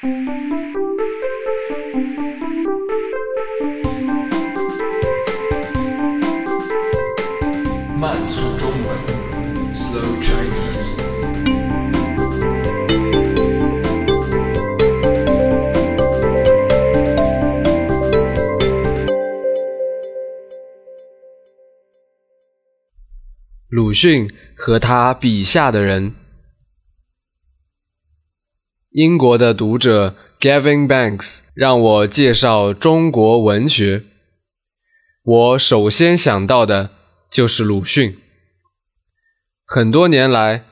慢速中文，Slow Chinese。鲁迅和他笔下的人。英国的读者 Gavin Banks 让我介绍中国文学，我首先想到的就是鲁迅。很多年来，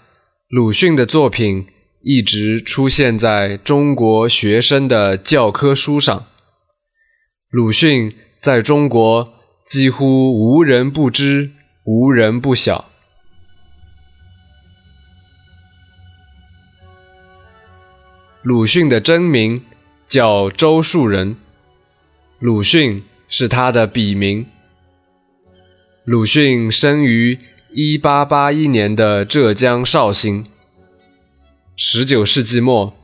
鲁迅的作品一直出现在中国学生的教科书上。鲁迅在中国几乎无人不知。无人不晓。鲁迅的真名叫周树人，鲁迅是他的笔名。鲁迅生于一八八一年的浙江绍兴。十九世纪末，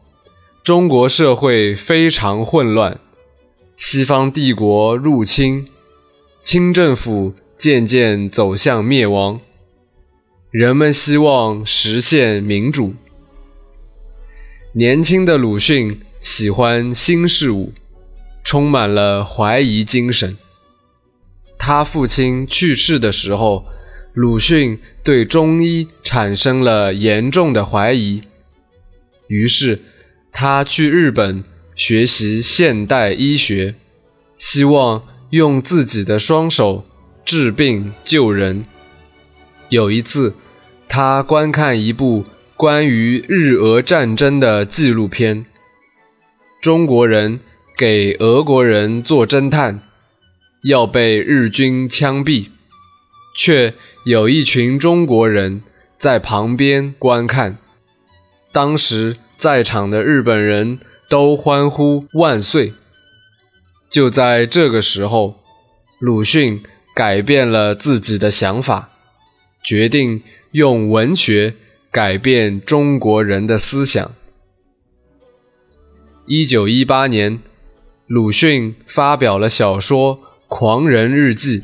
中国社会非常混乱，西方帝国入侵，清政府。渐渐走向灭亡，人们希望实现民主。年轻的鲁迅喜欢新事物，充满了怀疑精神。他父亲去世的时候，鲁迅对中医产生了严重的怀疑，于是他去日本学习现代医学，希望用自己的双手。治病救人。有一次，他观看一部关于日俄战争的纪录片。中国人给俄国人做侦探，要被日军枪毙，却有一群中国人在旁边观看。当时在场的日本人都欢呼万岁。就在这个时候，鲁迅。改变了自己的想法，决定用文学改变中国人的思想。一九一八年，鲁迅发表了小说《狂人日记》。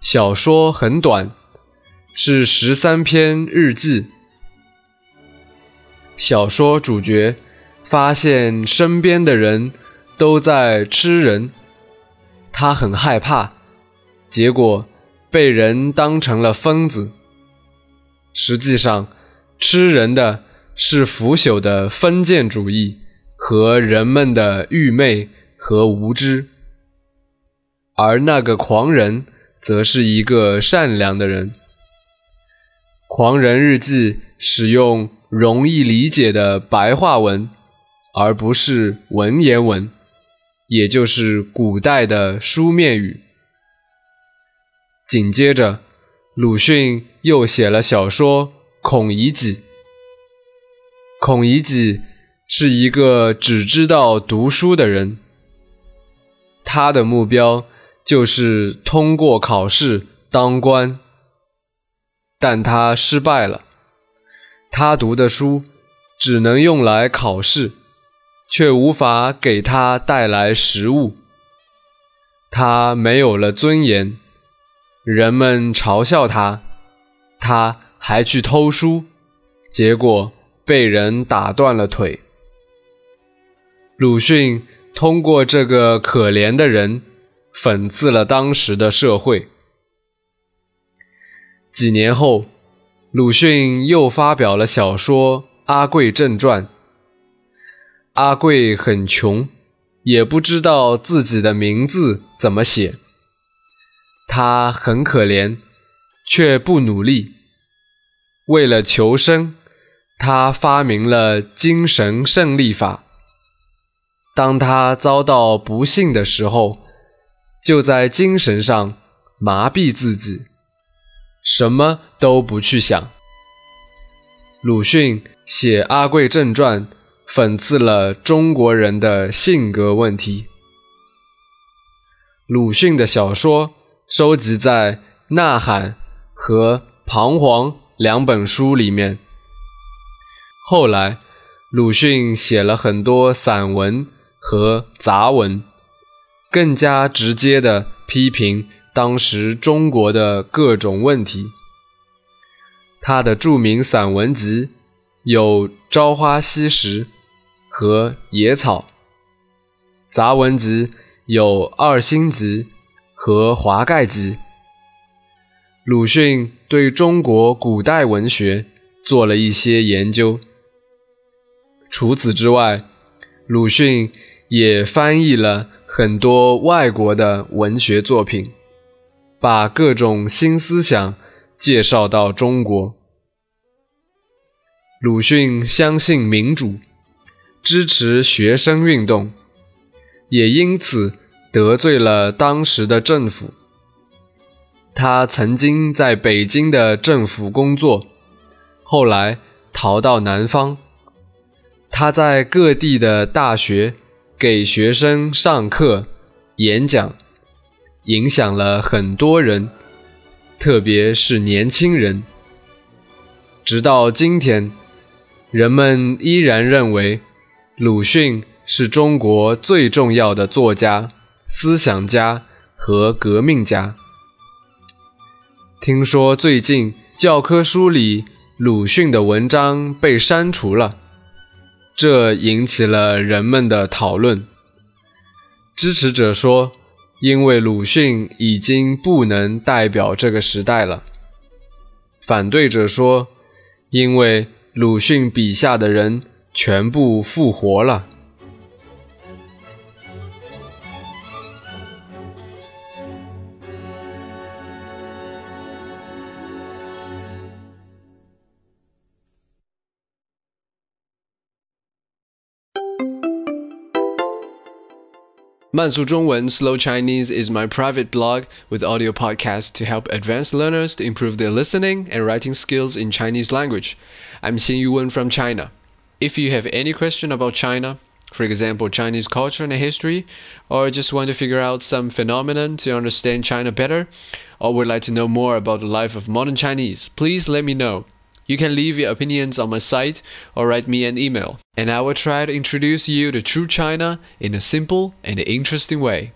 小说很短，是十三篇日记。小说主角发现身边的人都在吃人，他很害怕。结果被人当成了疯子。实际上，吃人的是腐朽的封建主义和人们的愚昧和无知，而那个狂人则是一个善良的人。《狂人日记》使用容易理解的白话文，而不是文言文，也就是古代的书面语。紧接着，鲁迅又写了小说《孔乙己》。孔乙己是一个只知道读书的人，他的目标就是通过考试当官，但他失败了。他读的书只能用来考试，却无法给他带来食物。他没有了尊严。人们嘲笑他，他还去偷书，结果被人打断了腿。鲁迅通过这个可怜的人，讽刺了当时的社会。几年后，鲁迅又发表了小说《阿贵正传》。阿贵很穷，也不知道自己的名字怎么写。他很可怜，却不努力。为了求生，他发明了精神胜利法。当他遭到不幸的时候，就在精神上麻痹自己，什么都不去想。鲁迅写《阿贵正传》，讽刺了中国人的性格问题。鲁迅的小说。收集在《呐喊》和《彷徨》两本书里面。后来，鲁迅写了很多散文和杂文，更加直接地批评当时中国的各种问题。他的著名散文集有《朝花夕拾》和《野草》，杂文集有《二星集》和《华盖集》。鲁迅对中国古代文学做了一些研究。除此之外，鲁迅也翻译了很多外国的文学作品，把各种新思想介绍到中国。鲁迅相信民主，支持学生运动，也因此得罪了当时的政府。他曾经在北京的政府工作，后来逃到南方。他在各地的大学给学生上课、演讲，影响了很多人，特别是年轻人。直到今天，人们依然认为鲁迅是中国最重要的作家、思想家和革命家。听说最近教科书里鲁迅的文章被删除了，这引起了人们的讨论。支持者说，因为鲁迅已经不能代表这个时代了；反对者说，因为鲁迅笔下的人全部复活了。慢速中文 Slow Chinese is my private blog with audio podcasts to help advanced learners to improve their listening and writing skills in Chinese language. I'm Xin Yuwen from China. If you have any question about China, for example, Chinese culture and history, or just want to figure out some phenomenon to understand China better, or would like to know more about the life of modern Chinese, please let me know. You can leave your opinions on my site or write me an email, and I will try to introduce you to true China in a simple and interesting way.